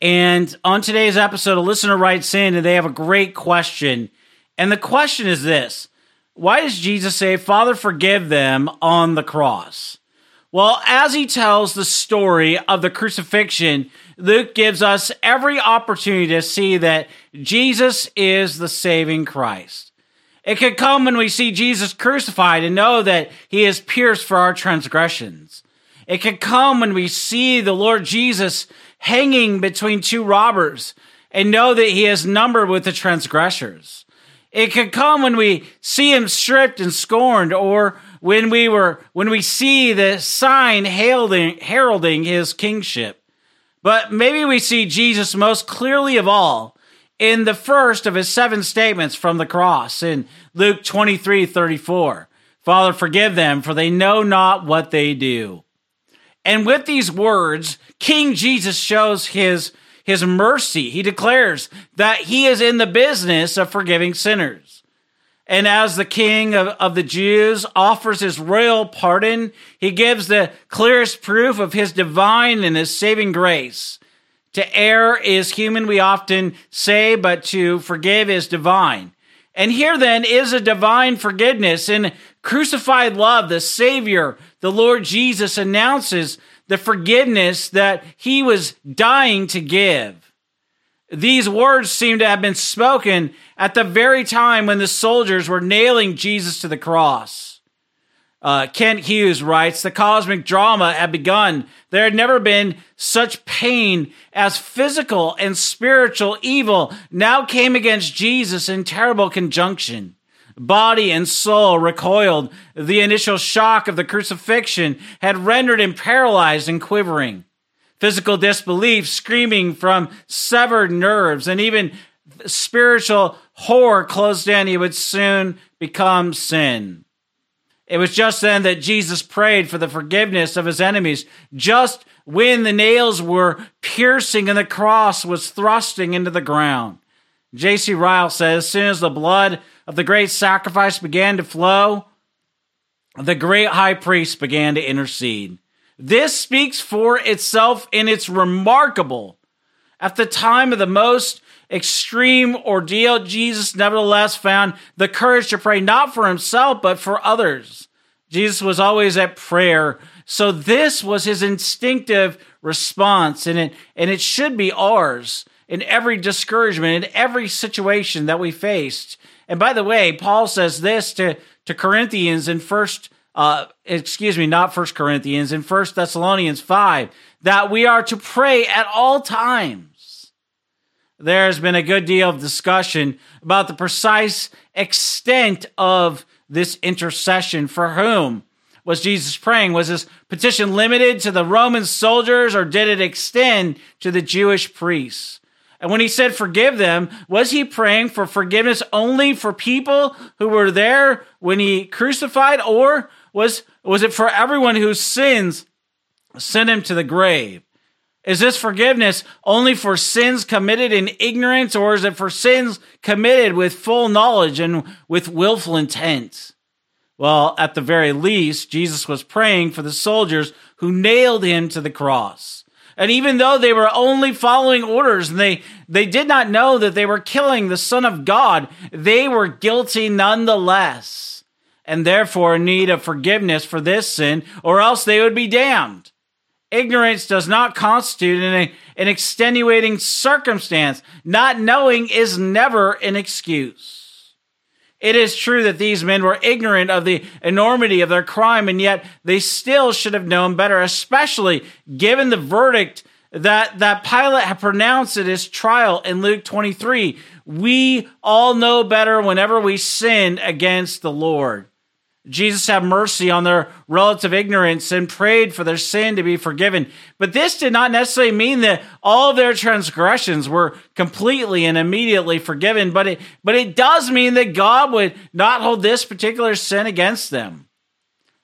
And on today's episode, a listener writes in and they have a great question. And the question is this Why does Jesus say, Father, forgive them on the cross? Well, as he tells the story of the crucifixion, Luke gives us every opportunity to see that Jesus is the saving Christ. It could come when we see Jesus crucified and know that he is pierced for our transgressions. It could come when we see the Lord Jesus hanging between two robbers and know that he is numbered with the transgressors. It could come when we see him stripped and scorned, or when we were when we see the sign heralding, heralding his kingship. But maybe we see Jesus most clearly of all in the first of his seven statements from the cross in Luke 23 34. Father, forgive them, for they know not what they do. And with these words, King Jesus shows his, his mercy. He declares that he is in the business of forgiving sinners. And as the king of, of the Jews offers his royal pardon, he gives the clearest proof of his divine and his saving grace. To err is human, we often say, but to forgive is divine. And here then is a divine forgiveness. In crucified love, the Savior, the Lord Jesus announces the forgiveness that he was dying to give. These words seem to have been spoken at the very time when the soldiers were nailing Jesus to the cross. Uh, Kent Hughes writes The cosmic drama had begun. There had never been such pain as physical and spiritual evil now came against Jesus in terrible conjunction. Body and soul recoiled. The initial shock of the crucifixion had rendered him paralyzed and quivering. Physical disbelief, screaming from severed nerves, and even spiritual horror closed in, he would soon become sin. It was just then that Jesus prayed for the forgiveness of his enemies, just when the nails were piercing and the cross was thrusting into the ground. J.C. Ryle says, as soon as the blood of the great sacrifice began to flow, the great high priest began to intercede. This speaks for itself and it's remarkable. At the time of the most extreme ordeal, Jesus nevertheless found the courage to pray not for himself, but for others. Jesus was always at prayer. So this was his instinctive response, and it, and it should be ours in every discouragement, in every situation that we faced. And by the way, Paul says this to, to Corinthians in first, uh, excuse me, not first Corinthians, in first Thessalonians 5, that we are to pray at all times. There's been a good deal of discussion about the precise extent of this intercession. For whom was Jesus praying? Was this petition limited to the Roman soldiers or did it extend to the Jewish priests? And when he said forgive them, was he praying for forgiveness only for people who were there when he crucified, or was, was it for everyone whose sins sent him to the grave? Is this forgiveness only for sins committed in ignorance, or is it for sins committed with full knowledge and with willful intent? Well, at the very least, Jesus was praying for the soldiers who nailed him to the cross. And even though they were only following orders and they, they did not know that they were killing the Son of God, they were guilty nonetheless and therefore in need of forgiveness for this sin, or else they would be damned. Ignorance does not constitute an, an extenuating circumstance. Not knowing is never an excuse. It is true that these men were ignorant of the enormity of their crime, and yet they still should have known better, especially given the verdict that, that Pilate had pronounced at his trial in Luke 23. We all know better whenever we sin against the Lord. Jesus had mercy on their relative ignorance and prayed for their sin to be forgiven. But this did not necessarily mean that all their transgressions were completely and immediately forgiven, but it, but it does mean that God would not hold this particular sin against them.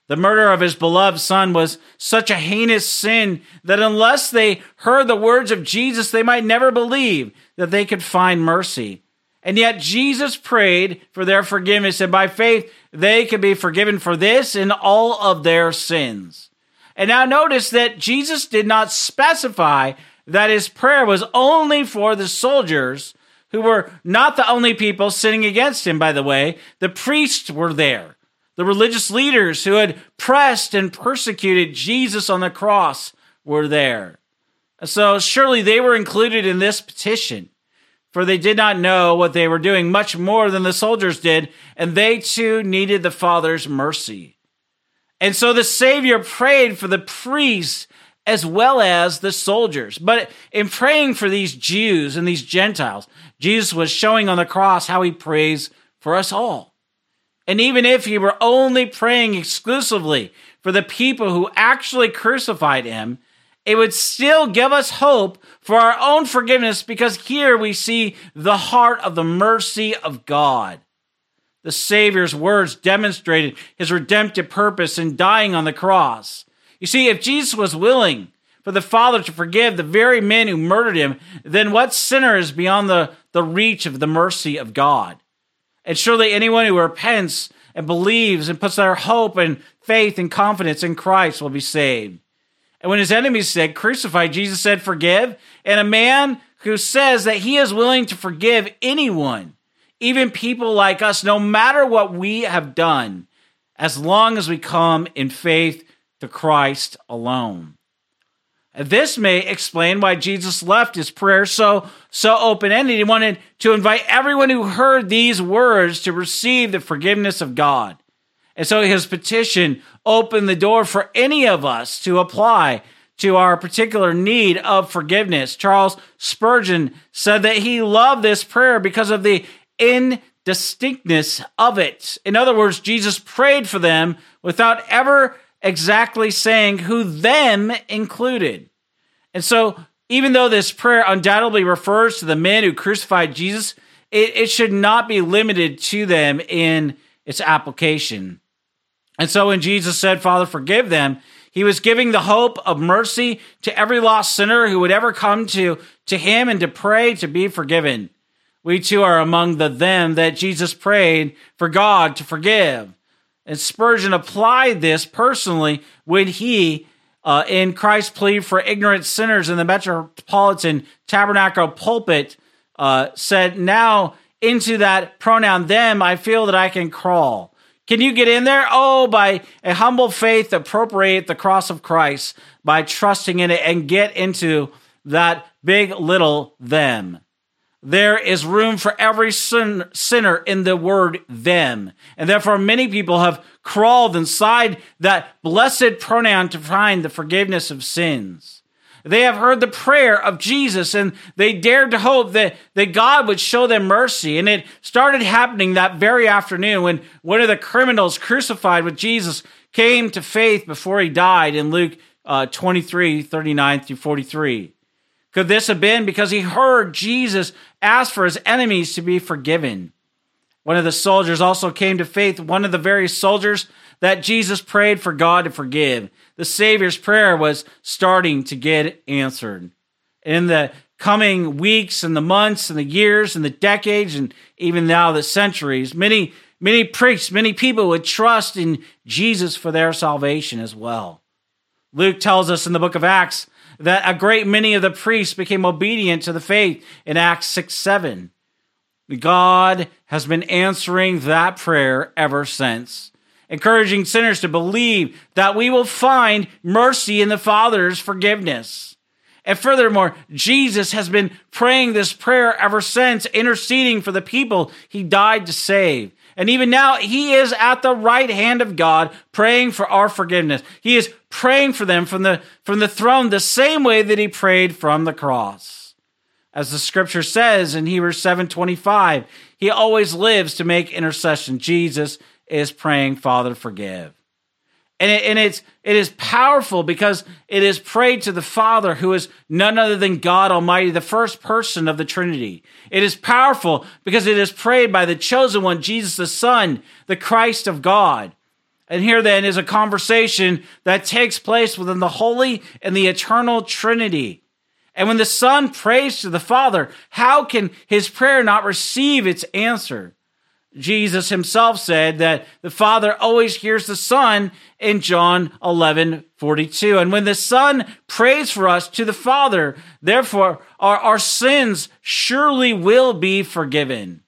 The murder of his beloved son was such a heinous sin that unless they heard the words of Jesus, they might never believe that they could find mercy. And yet Jesus prayed for their forgiveness, and by faith, they could be forgiven for this and all of their sins. And now notice that Jesus did not specify that his prayer was only for the soldiers, who were not the only people sinning against him, by the way. The priests were there. The religious leaders who had pressed and persecuted Jesus on the cross were there. So surely they were included in this petition for they did not know what they were doing much more than the soldiers did, and they too needed the Father's mercy. And so the Savior prayed for the priests as well as the soldiers. But in praying for these Jews and these Gentiles, Jesus was showing on the cross how he prays for us all. And even if he were only praying exclusively for the people who actually crucified him, it would still give us hope for our own forgiveness because here we see the heart of the mercy of God. The Savior's words demonstrated his redemptive purpose in dying on the cross. You see, if Jesus was willing for the Father to forgive the very men who murdered him, then what sinner is beyond the, the reach of the mercy of God? And surely anyone who repents and believes and puts their hope and faith and confidence in Christ will be saved. And when his enemies said, Crucify, Jesus said, Forgive. And a man who says that he is willing to forgive anyone, even people like us, no matter what we have done, as long as we come in faith to Christ alone. This may explain why Jesus left his prayer so so open-ended. He wanted to invite everyone who heard these words to receive the forgiveness of God. And so his petition opened the door for any of us to apply to our particular need of forgiveness. Charles Spurgeon said that he loved this prayer because of the indistinctness of it. In other words, Jesus prayed for them without ever exactly saying who them included. And so, even though this prayer undoubtedly refers to the men who crucified Jesus, it, it should not be limited to them in its application. And so when Jesus said, Father, forgive them, he was giving the hope of mercy to every lost sinner who would ever come to, to him and to pray to be forgiven. We too are among the them that Jesus prayed for God to forgive. And Spurgeon applied this personally when he, uh, in Christ's plea for ignorant sinners in the Metropolitan Tabernacle pulpit, uh, said, Now into that pronoun them, I feel that I can crawl. Can you get in there? Oh, by a humble faith, appropriate the cross of Christ by trusting in it and get into that big little them. There is room for every sin, sinner in the word them. And therefore, many people have crawled inside that blessed pronoun to find the forgiveness of sins. They have heard the prayer of Jesus and they dared to hope that, that God would show them mercy. And it started happening that very afternoon when one of the criminals crucified with Jesus came to faith before he died in Luke uh, 23 39 through 43. Could this have been because he heard Jesus ask for his enemies to be forgiven? One of the soldiers also came to faith, one of the very soldiers that Jesus prayed for God to forgive. The Savior's prayer was starting to get answered. In the coming weeks and the months and the years and the decades and even now the centuries, many, many priests, many people would trust in Jesus for their salvation as well. Luke tells us in the book of Acts that a great many of the priests became obedient to the faith in Acts 6 7. God has been answering that prayer ever since encouraging sinners to believe that we will find mercy in the Father's forgiveness. And furthermore, Jesus has been praying this prayer ever since, interceding for the people he died to save. And even now, he is at the right hand of God, praying for our forgiveness. He is praying for them from the, from the throne the same way that he prayed from the cross. As the scripture says in Hebrews 7:25, he always lives to make intercession. Jesus is praying, Father, forgive. And, it, and it's it is powerful because it is prayed to the Father who is none other than God Almighty, the first person of the Trinity. It is powerful because it is prayed by the chosen one, Jesus the Son, the Christ of God. And here then is a conversation that takes place within the holy and the eternal Trinity. And when the Son prays to the Father, how can his prayer not receive its answer? Jesus himself said that the Father always hears the Son in John 11 42. And when the Son prays for us to the Father, therefore our, our sins surely will be forgiven.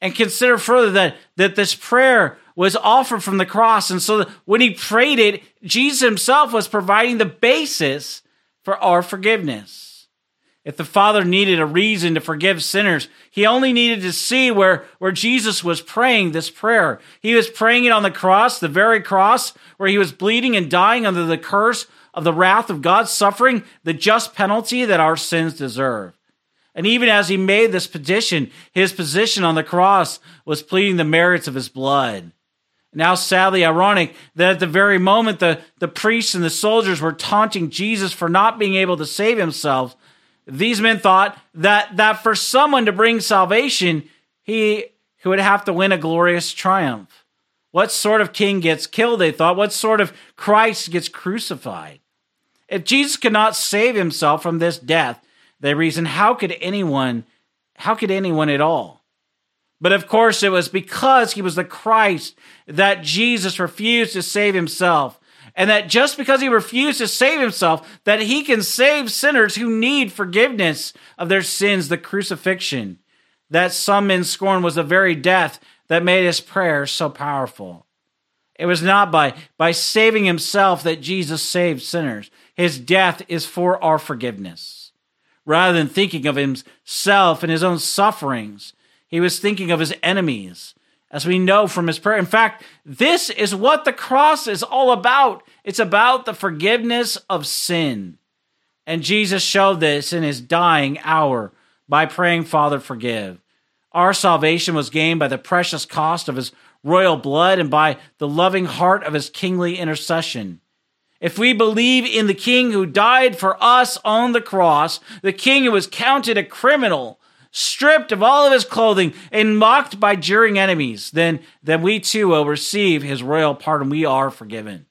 And consider further that, that this prayer was offered from the cross. And so when he prayed it, Jesus himself was providing the basis for our forgiveness. If the Father needed a reason to forgive sinners, he only needed to see where, where Jesus was praying this prayer. He was praying it on the cross, the very cross where he was bleeding and dying under the curse of the wrath of God, suffering the just penalty that our sins deserve. And even as he made this petition, his position on the cross was pleading the merits of his blood. Now, sadly ironic that at the very moment the, the priests and the soldiers were taunting Jesus for not being able to save himself, these men thought that, that for someone to bring salvation, he, would have to win a glorious triumph. What sort of king gets killed, they thought? What sort of Christ gets crucified? If Jesus could not save himself from this death, they reasoned, how could anyone, how could anyone at all? But of course, it was because he was the Christ that Jesus refused to save himself and that just because he refused to save himself, that he can save sinners who need forgiveness of their sins, the crucifixion. That some men scorn was the very death that made his prayer so powerful. It was not by, by saving himself that Jesus saved sinners. His death is for our forgiveness. Rather than thinking of himself and his own sufferings, he was thinking of his enemies as we know from his prayer. In fact, this is what the cross is all about it's about the forgiveness of sin. And Jesus showed this in his dying hour by praying, Father, forgive. Our salvation was gained by the precious cost of his royal blood and by the loving heart of his kingly intercession. If we believe in the king who died for us on the cross, the king who was counted a criminal, stripped of all of his clothing and mocked by jeering enemies, then, then we too will receive his royal pardon. We are forgiven.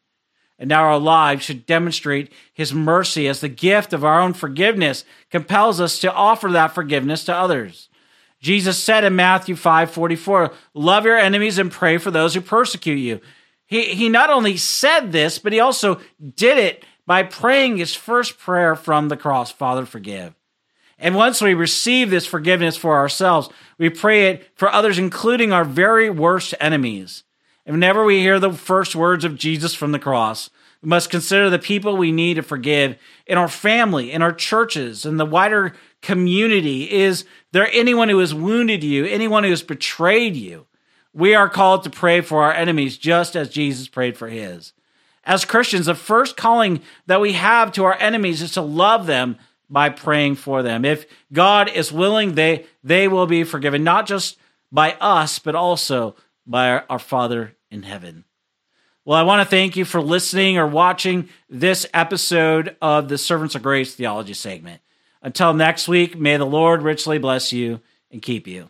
And now our lives should demonstrate his mercy as the gift of our own forgiveness compels us to offer that forgiveness to others. Jesus said in Matthew 5 44, Love your enemies and pray for those who persecute you. He, he not only said this, but he also did it by praying his first prayer from the cross Father, forgive. And once we receive this forgiveness for ourselves, we pray it for others, including our very worst enemies. And whenever we hear the first words of Jesus from the cross, we must consider the people we need to forgive in our family, in our churches, in the wider community. Is there anyone who has wounded you, anyone who has betrayed you? We are called to pray for our enemies just as Jesus prayed for his. As Christians, the first calling that we have to our enemies is to love them by praying for them. If God is willing, they, they will be forgiven, not just by us, but also by our, our Father in heaven. Well, I want to thank you for listening or watching this episode of the Servants of Grace Theology segment. Until next week, may the Lord richly bless you and keep you.